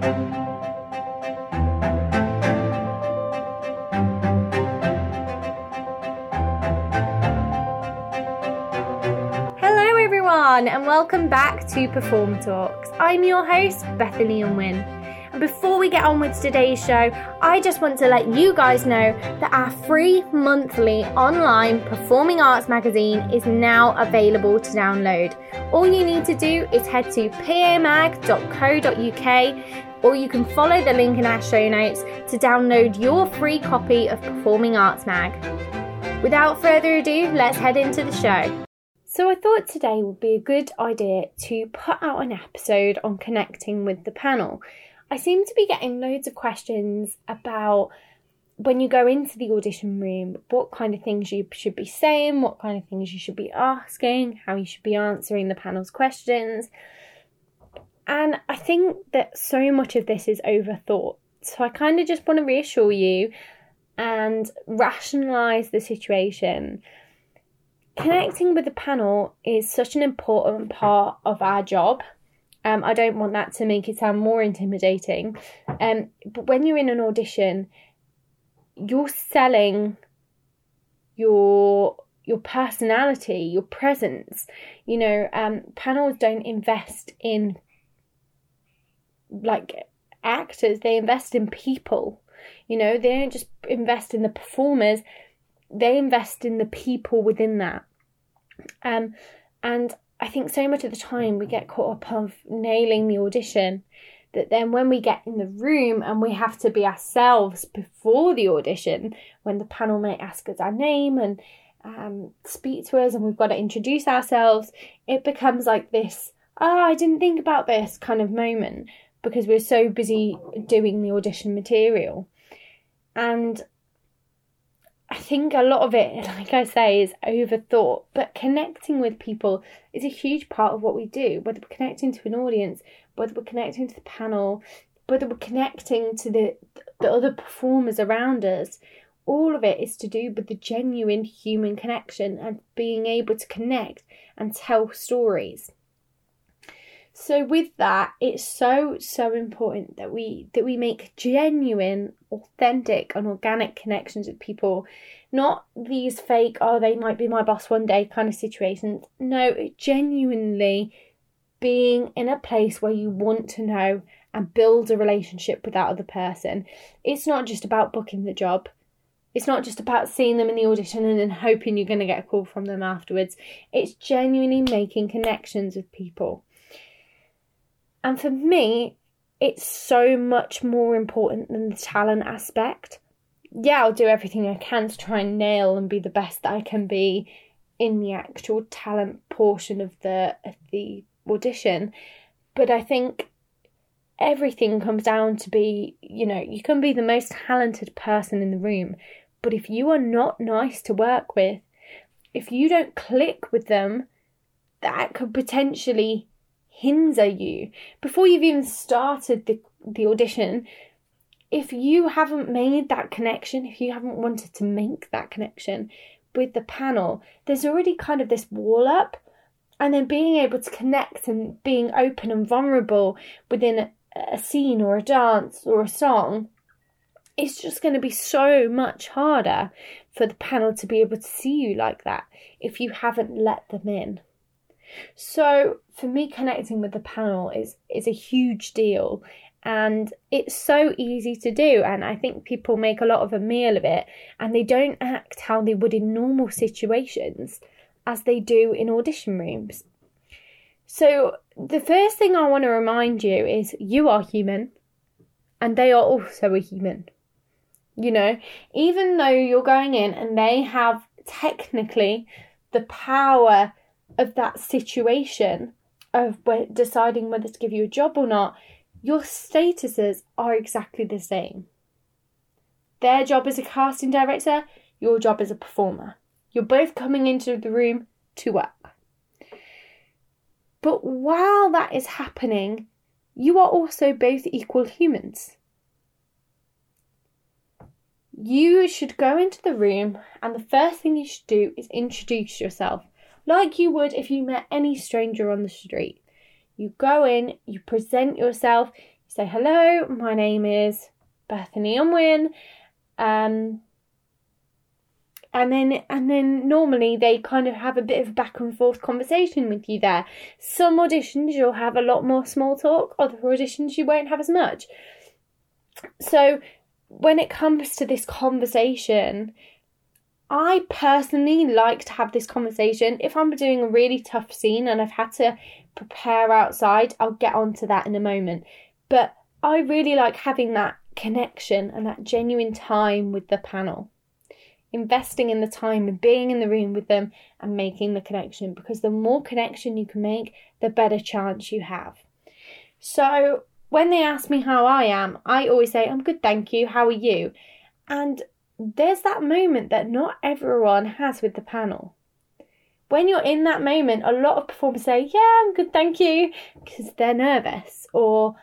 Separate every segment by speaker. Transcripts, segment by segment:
Speaker 1: Hello, everyone, and welcome back to Perform Talks. I'm your host, Bethany Unwin. And before we get on with today's show, I just want to let you guys know that our free monthly online performing arts magazine is now available to download. All you need to do is head to pamag.co.uk or you can follow the link in our show notes to download your free copy of Performing Arts Mag. Without further ado, let's head into the show. So, I thought today would be a good idea to put out an episode on connecting with the panel. I seem to be getting loads of questions about when you go into the audition room, what kind of things you should be saying, what kind of things you should be asking, how you should be answering the panel's questions. And I think that so much of this is overthought. So, I kind of just want to reassure you and rationalize the situation. Connecting with the panel is such an important part of our job. Um, I don't want that to make it sound more intimidating. Um, but when you're in an audition, you're selling your your personality, your presence. You know, um, panels don't invest in like actors; they invest in people. You know, they don't just invest in the performers, they invest in the people within that. Um, and I think so much of the time we get caught up of nailing the audition that then when we get in the room and we have to be ourselves before the audition, when the panel may ask us our name and um, speak to us and we've got to introduce ourselves, it becomes like this, oh, I didn't think about this kind of moment because we're so busy doing the audition material. And I think a lot of it, like I say, is overthought, but connecting with people is a huge part of what we do, whether we're connecting to an audience, whether we're connecting to the panel, whether we're connecting to the, the other performers around us. All of it is to do with the genuine human connection and being able to connect and tell stories. So with that, it's so so important that we that we make genuine, authentic and organic connections with people, not these fake oh they might be my boss one day kind of situations. No, genuinely being in a place where you want to know and build a relationship with that other person. It's not just about booking the job. It's not just about seeing them in the audition and then hoping you're going to get a call from them afterwards. It's genuinely making connections with people. And for me, it's so much more important than the talent aspect. Yeah, I'll do everything I can to try and nail and be the best that I can be in the actual talent portion of the of the audition. But I think everything comes down to be, you know, you can be the most talented person in the room, but if you are not nice to work with, if you don't click with them, that could potentially hinder you. Before you've even started the, the audition if you haven't made that connection if you haven't wanted to make that connection with the panel there's already kind of this wall up and then being able to connect and being open and vulnerable within a, scene or a dance or a song it's just going to be so much harder for the panel to be able to see you like that if you haven't let them in so for me, connecting with the panel is is a huge deal, and it's so easy to do. And I think people make a lot of a meal of it, and they don't act how they would in normal situations, as they do in audition rooms. So the first thing I want to remind you is you are human, and they are also a human. You know, even though you're going in and they have technically the power of that situation of deciding whether to give you a job or not, your statuses are exactly the same. Their job as a casting director, your job as a performer. You're both coming into the room to work. But while that is happening, you are also both equal humans. You should go into the room, and the first thing you should do is introduce yourself like you would if you met any stranger on the street. You go in, you present yourself, you say, hello, my name is Bethany Unwin. Um, and then and then normally they kind of have a bit of back and forth conversation with you there. Some auditions you'll have a lot more small talk, other auditions you won't have as much. So when it comes to this conversation, I personally like to have this conversation. If I'm doing a really tough scene and I've had to prepare outside, I'll get onto that in a moment. But I really like having that connection and that genuine time with the panel investing in the time and being in the room with them and making the connection because the more connection you can make, the better chance you have. So, when they ask me how I am, I always say, I'm good, thank you. How are you? And there's that moment that not everyone has with the panel. When you're in that moment, a lot of performers say, Yeah, I'm good, thank you, because they're nervous or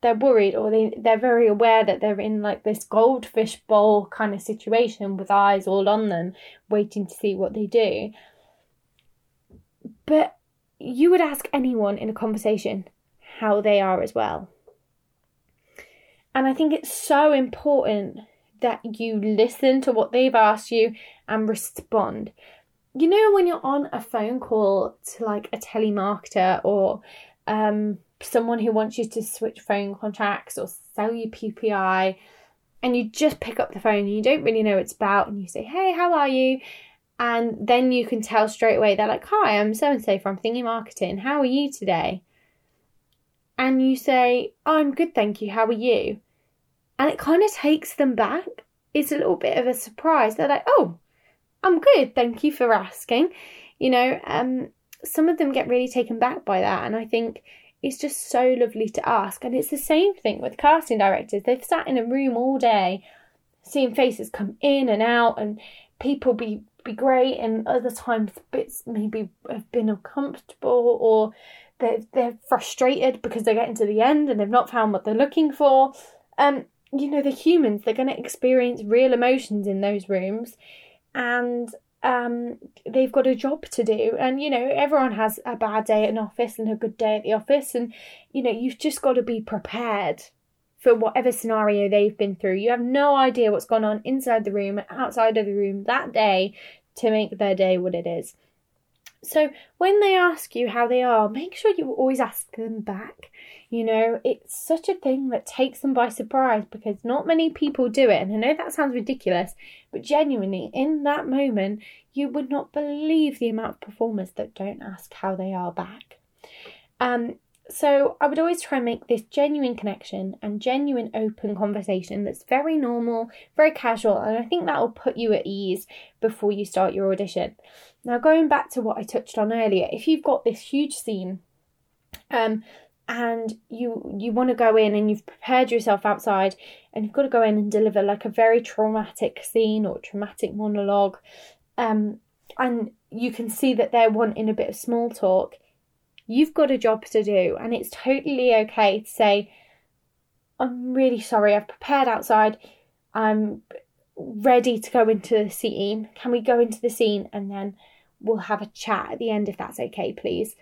Speaker 1: they're worried or they, they're very aware that they're in like this goldfish bowl kind of situation with eyes all on them, waiting to see what they do. But you would ask anyone in a conversation how they are as well. And I think it's so important that you listen to what they've asked you and respond. You know, when you're on a phone call to like a telemarketer or um, someone who wants you to switch phone contracts or sell you PPI, and you just pick up the phone and you don't really know what it's about, and you say, Hey, how are you? And then you can tell straight away, they're like, Hi, I'm so and so from Thingy Marketing. How are you today? And you say, I'm good, thank you. How are you? And it kind of takes them back. It's a little bit of a surprise. They're like, Oh, I'm good, thank you for asking. You know, um, some of them get really taken back by that. And I think it's just so lovely to ask. And it's the same thing with casting directors. They've sat in a room all day, seeing faces come in and out, and people be be great, and other times bits maybe have been uncomfortable or they're they're frustrated because they're getting to the end and they've not found what they're looking for. Um, you know, the humans they're going to experience real emotions in those rooms, and um, they've got a job to do. And, you know, everyone has a bad day at an office and a good day at the office. And, you know, you've just got to be prepared for whatever scenario they've been through. You have no idea what's gone on inside the room, outside of the room that day to make their day what it is. So when they ask you how they are, make sure you always ask them back. You know, it's such a thing that takes them by surprise because not many people do it. And I know that sounds ridiculous, but genuinely, in that moment, you would not believe the amount of performers that don't ask how they are back. Um, so I would always try and make this genuine connection and genuine open conversation that's very normal, very casual, and I think that will put you at ease before you start your audition. Now, going back to what I touched on earlier, if you've got this huge scene, um, and you you want to go in and you've prepared yourself outside and you've got to go in and deliver like a very traumatic scene or traumatic monologue um and you can see that they're wanting a bit of small talk You've got a job to do, and it's totally okay to say, I'm really sorry, I've prepared outside, I'm ready to go into the scene. Can we go into the scene and then we'll have a chat at the end if that's okay, please?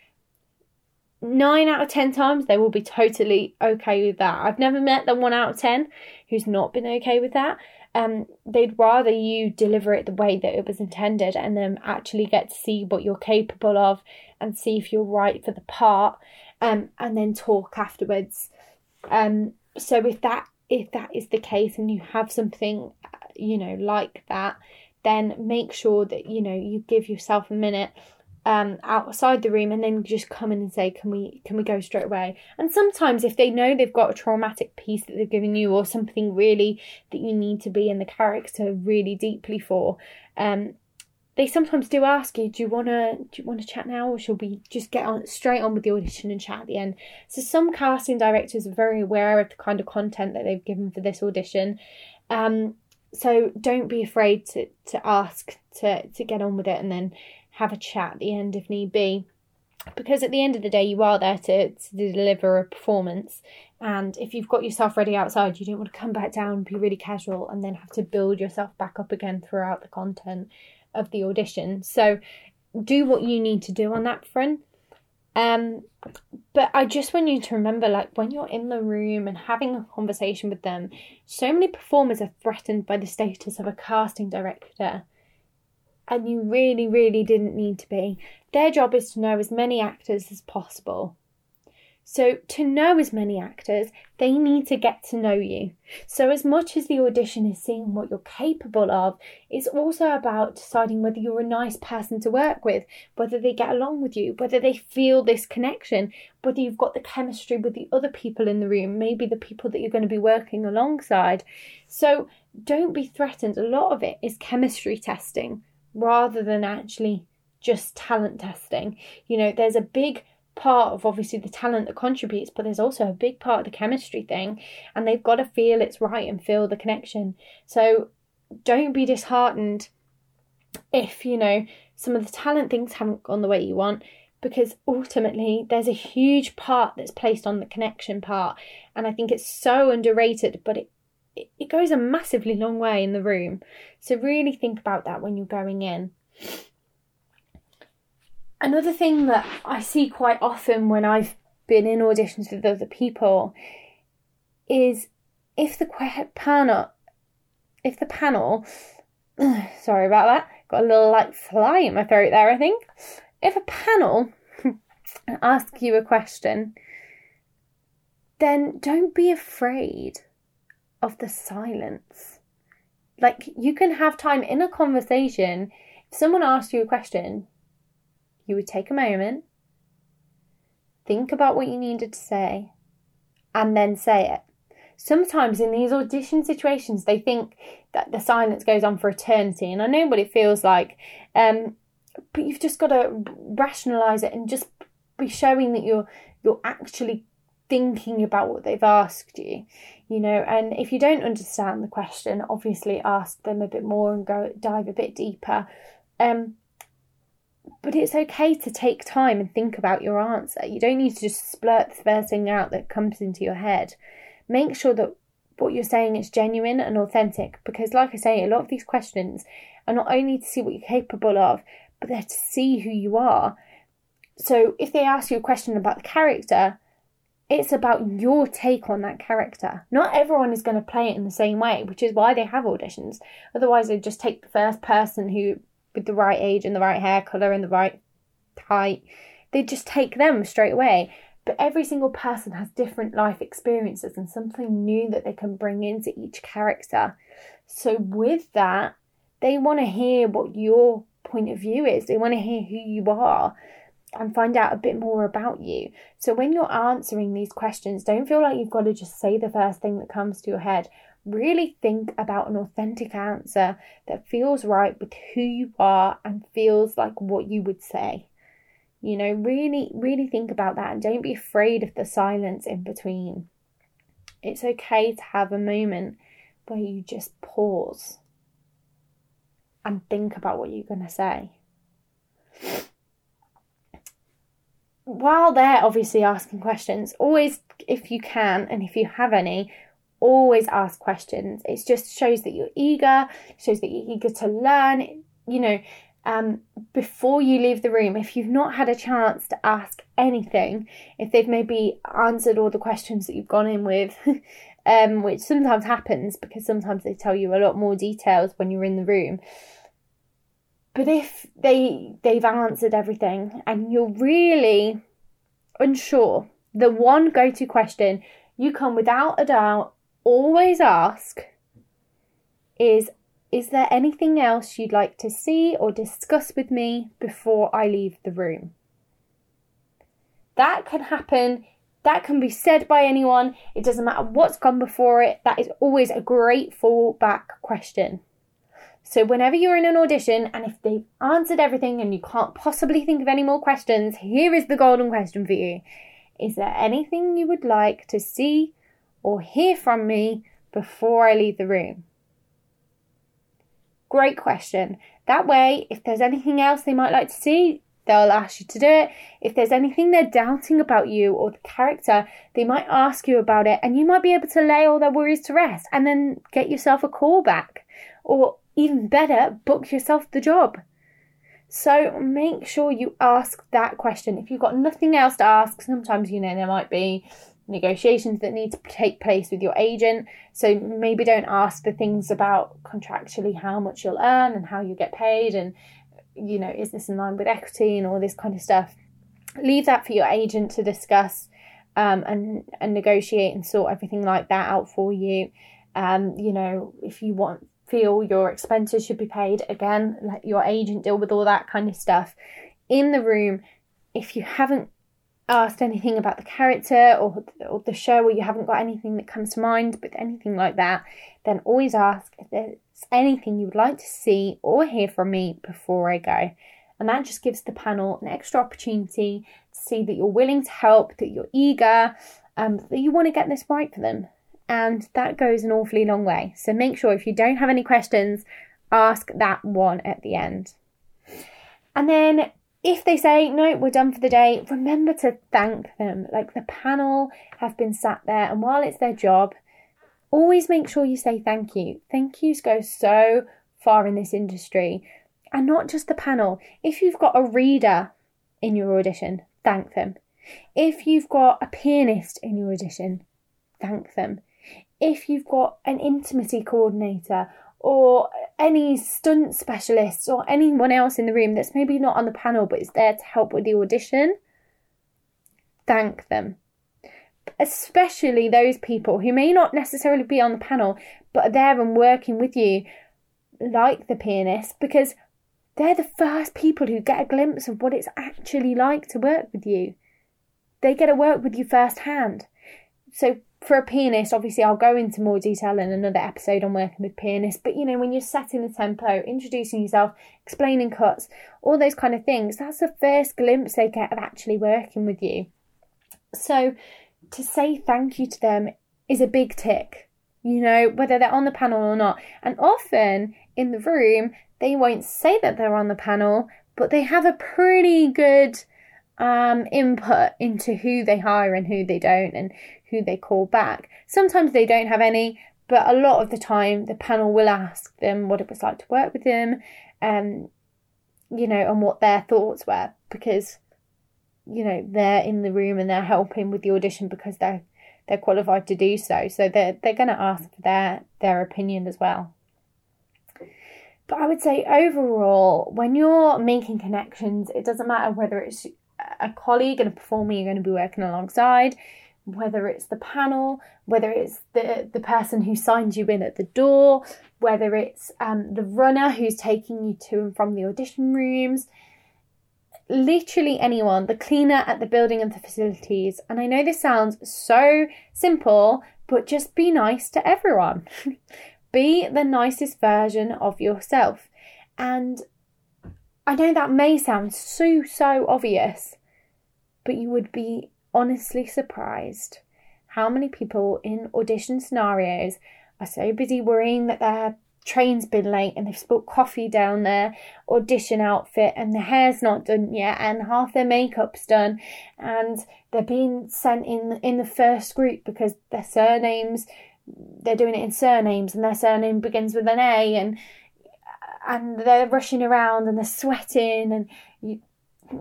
Speaker 1: Nine out of ten times they will be totally okay with that. I've never met the one out of ten who's not been okay with that um, they'd rather you deliver it the way that it was intended and then actually get to see what you're capable of and see if you're right for the part um, and then talk afterwards. Um, so if that if that is the case and you have something you know like that, then make sure that you know you give yourself a minute um, outside the room and then just come in and say, "Can we can we go straight away?" And sometimes if they know they've got a traumatic piece that they've given you or something really that you need to be in the character really deeply for, um, they sometimes do ask you, "Do you wanna do you wanna chat now, or should we just get on straight on with the audition and chat at the end?" So some casting directors are very aware of the kind of content that they've given for this audition. Um, so don't be afraid to to ask to to get on with it and then have a chat at the end if need be. Because at the end of the day, you are there to, to deliver a performance. And if you've got yourself ready outside, you don't want to come back down, be really casual, and then have to build yourself back up again throughout the content of the audition. So do what you need to do on that front. Um, but I just want you to remember, like, when you're in the room and having a conversation with them, so many performers are threatened by the status of a casting director. And you really, really didn't need to be. Their job is to know as many actors as possible. So, to know as many actors, they need to get to know you. So, as much as the audition is seeing what you're capable of, it's also about deciding whether you're a nice person to work with, whether they get along with you, whether they feel this connection, whether you've got the chemistry with the other people in the room, maybe the people that you're going to be working alongside. So, don't be threatened. A lot of it is chemistry testing rather than actually just talent testing. You know, there's a big part of obviously the talent that contributes, but there's also a big part of the chemistry thing, and they've got to feel it's right and feel the connection. So don't be disheartened if you know some of the talent things haven't gone the way you want because ultimately there's a huge part that's placed on the connection part and i think it's so underrated but it it goes a massively long way in the room. So really think about that when you're going in. Another thing that I see quite often when I've been in auditions with other people is if the panel, if the panel, sorry about that, got a little like fly in my throat there, I think. If a panel asks you a question, then don't be afraid of the silence. Like you can have time in a conversation. If someone asks you a question, you would take a moment, think about what you needed to say, and then say it. Sometimes in these audition situations, they think that the silence goes on for eternity, and I know what it feels like. Um, but you've just got to rationalize it and just be showing that you're you're actually thinking about what they've asked you you know and if you don't understand the question obviously ask them a bit more and go dive a bit deeper um but it's okay to take time and think about your answer. You don't need to just splurt the first thing out that comes into your head. Make sure that what you're saying is genuine and authentic because, like I say, a lot of these questions are not only to see what you're capable of, but they're to see who you are. So, if they ask you a question about the character, it's about your take on that character. Not everyone is going to play it in the same way, which is why they have auditions. Otherwise, they'd just take the first person who with the right age and the right hair colour and the right height, they'd just take them straight away. But every single person has different life experiences and something new that they can bring into each character. So, with that, they want to hear what your point of view is, they want to hear who you are and find out a bit more about you. So, when you're answering these questions, don't feel like you've got to just say the first thing that comes to your head really think about an authentic answer that feels right with who you are and feels like what you would say. You know, really, really think about that and don't be afraid of the silence in between. It's okay to have a moment where you just pause and think about what you're going to say. While they're obviously asking questions, always, if you can and if you have any, always ask questions. It just shows that you're eager, shows that you're eager to learn. You know, um, before you leave the room, if you've not had a chance to ask anything, if they've maybe answered all the questions that you've gone in with, um, which sometimes happens because sometimes they tell you a lot more details when you're in the room. But if they they've answered everything and you're really unsure, the one go-to question you can without a doubt always ask is Is there anything else you'd like to see or discuss with me before I leave the room? That can happen. That can be said by anyone. It doesn't matter what's gone before it. That is always a great fallback question. So, whenever you're in an audition and if they've answered everything and you can't possibly think of any more questions, here is the golden question for you Is there anything you would like to see or hear from me before I leave the room? Great question. That way, if there's anything else they might like to see, they'll ask you to do it. If there's anything they're doubting about you or the character, they might ask you about it, and you might be able to lay all their worries to rest and then get yourself a call back. Or even better, book yourself the job. So make sure you ask that question. If you've got nothing else to ask, sometimes you know there might be negotiations that need to take place with your agent. So maybe don't ask the things about contractually how much you'll earn and how you get paid and you know, is this in line with equity and all this kind of stuff. Leave that for your agent to discuss um, and and negotiate and sort everything like that out for you. Um, you know, if you want feel your expenses should be paid, again, let your agent deal with all that kind of stuff. In the room, if you haven't asked anything about the character or, or the show or you haven't got anything that comes to mind with anything like that, then always ask if there's anything you would like to see or hear from me before I go. And that just gives the panel an extra opportunity to see that you're willing to help, that you're eager, um, that you want to get this right for them. And that goes an awfully long way. So make sure if you don't have any questions, ask that one at the end. And then if they say, no, we're done for the day, remember to thank them. Like the panel have been sat there, and while it's their job, always make sure you say thank you. Thank yous go so far in this industry. And not just the panel. If you've got a reader in your audition, thank them. If you've got a pianist in your audition, thank them. If you've got an intimacy coordinator or any stunt specialists or anyone else in the room that's maybe not on the panel but is there to help with the audition, thank them. Especially those people who may not necessarily be on the panel but are there and working with you, like the pianist, because they're the first people who get a glimpse of what it's actually like to work with you. They get to work with you firsthand. So for a pianist, obviously, I'll go into more detail in another episode on working with pianists. But you know, when you're setting the tempo, introducing yourself, explaining cuts, all those kind of things, that's the first glimpse they get of actually working with you. So to say thank you to them is a big tick, you know, whether they're on the panel or not. And often in the room, they won't say that they're on the panel, but they have a pretty good um, input into who they hire and who they don't and who they call back. Sometimes they don't have any, but a lot of the time the panel will ask them what it was like to work with them, um, you know, and what their thoughts were because, you know, they're in the room and they're helping with the audition because they're they're qualified to do so. So they're they're going to ask for their their opinion as well. But I would say overall, when you're making connections, it doesn't matter whether it's a colleague and a performer you're going to be working alongside, whether it's the panel, whether it's the, the person who signs you in at the door, whether it's um, the runner who's taking you to and from the audition rooms, literally anyone, the cleaner at the building and the facilities. And I know this sounds so simple, but just be nice to everyone. be the nicest version of yourself. And I know that may sound so, so obvious, but you would be honestly surprised how many people in audition scenarios are so busy worrying that their train's been late and they've spilled coffee down their audition outfit and their hair's not done yet and half their makeup's done. And they're being sent in in the first group because their surnames they're doing it in surnames and their surname begins with an A and and they're rushing around and they're sweating and you,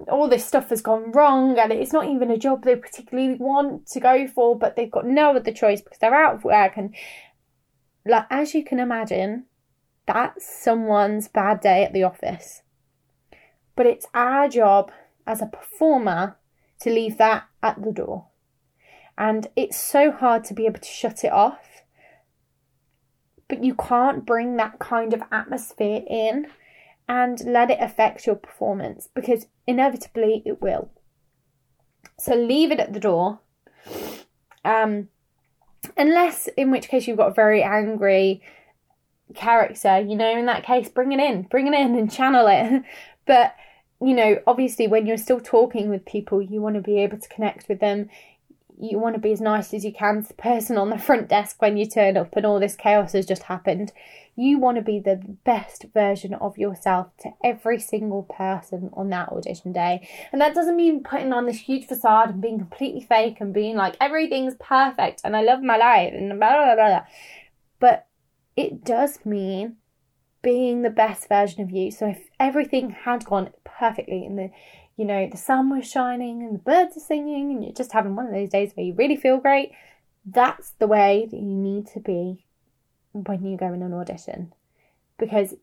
Speaker 1: all this stuff has gone wrong and it's not even a job they particularly want to go for but they've got no other choice because they're out of work. And like as you can imagine that's someone's bad day at the office. But it's our job as a performer to leave that at the door. And it's so hard to be able to shut it off. But you can't bring that kind of atmosphere in and let it affect your performance because inevitably it will. So leave it at the door. Um, unless, in which case, you've got a very angry character, you know, in that case, bring it in, bring it in and channel it. but, you know, obviously, when you're still talking with people, you want to be able to connect with them you want to be as nice as you can to the person on the front desk when you turn up and all this chaos has just happened. You want to be the best version of yourself to every single person on that audition day. And that doesn't mean putting on this huge facade and being completely fake and being like everything's perfect and I love my life and blah blah blah. blah. But it does mean being the best version of you. So if everything had gone perfectly and the you know the sun was shining and the birds are singing and you're just having one of those days where you really feel great, that's the way that you need to be when you go in an audition. Because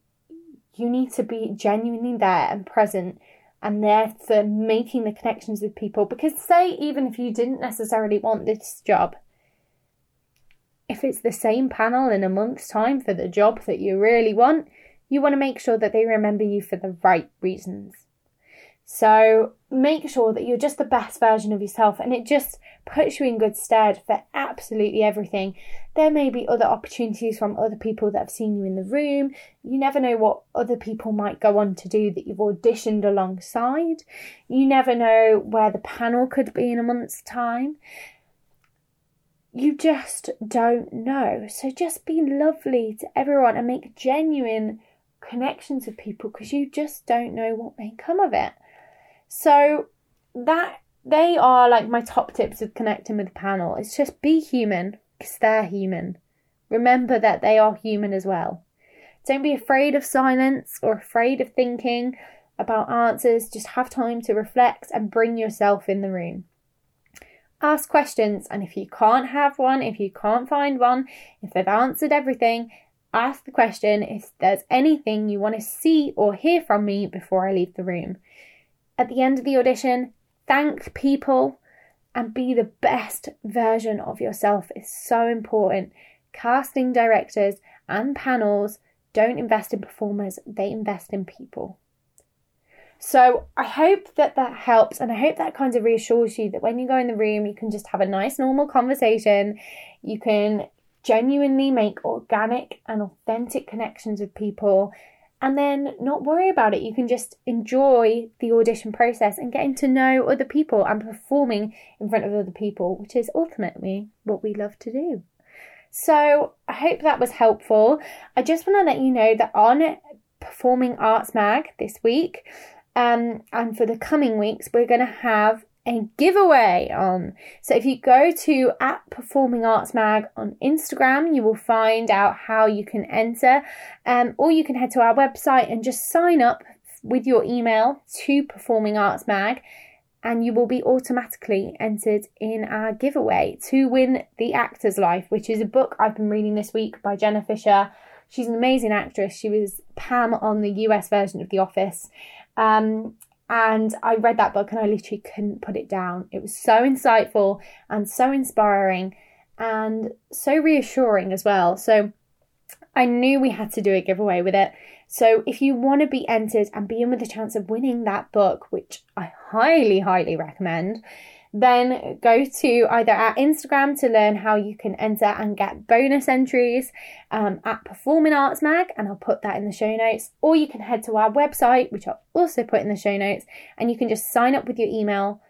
Speaker 1: you need to be genuinely there and present and there for making the connections with people. Because, say, even if you didn't necessarily want this job, if it's the same panel in a month's time for the job that you really want, you want to make sure that they remember you for the right reasons. So make sure that you're just the best version of yourself and it just puts you in good stead for absolutely everything. There may be other opportunities from other people that have seen you in the room. You never know what other people might go on to do that you've auditioned alongside. You never know where the panel could be in a month's time. You just don't know. So just be lovely to everyone and make genuine connections with people because you just don't know what may come of it. So that they are like my top tips of connecting with the panel. It's just be human because they're human. Remember that they are human as well. Don't be afraid of silence or afraid of thinking about answers. Just have time to reflect and bring yourself in the room. Ask questions, and if you can't have one, if you can't find one, if they've answered everything, ask the question if there's anything you want to see or hear from me before I leave the room at the end of the audition, thank people and be the best version of yourself is so important. Casting directors and panels don't invest in performers, they invest in people. So I hope that that helps, and I hope that kind of reassures you that when you go in the room, you can just have a nice, normal conversation. You can genuinely make organic and authentic connections with people and then not worry about it. You can just enjoy the audition process and getting to know other people and performing in front of other people, which is ultimately what we love to do. So I hope that was helpful. I just want to let you know that on Performing Arts Mag this week, um, and for the coming weeks, we're going to have a giveaway on. So if you go to at Performing Arts Mag on Instagram, you will find out how you can enter, um, or you can head to our website and just sign up with your email to Performing Arts Mag, and you will be automatically entered in our giveaway to win The Actor's Life, which is a book I've been reading this week by Jenna Fischer. She's an amazing actress. She was Pam on the US version of The Office. Um, and I read that book and I literally couldn't put it down. It was so insightful and so inspiring and so reassuring as well. So I knew we had to do a giveaway with it. So if you want to be entered and be in with a chance of winning that book, which I highly, highly recommend, then go to either our Instagram to learn how you can enter and get bonus entries um, at Performing Arts Mag, and I'll put that in the show notes, or you can head to our website, which I'll also put in the show notes, and you can just sign up with your email,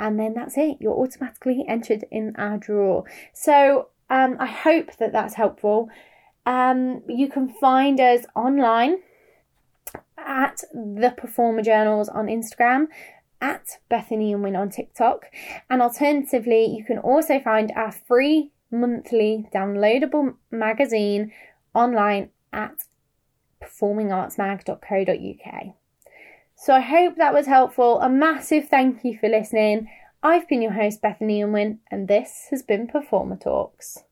Speaker 1: and then that's it. You're automatically entered in our draw. So um, I hope that that's helpful. Um, you can find us online at the Performer Journals on Instagram at Bethany Unwin on TikTok. And alternatively, you can also find our free monthly downloadable magazine online at performingartsmag.co.uk. So I hope that was helpful. A massive thank you for listening. I've been your host, Bethany Unwin, and this has been Performer Talks.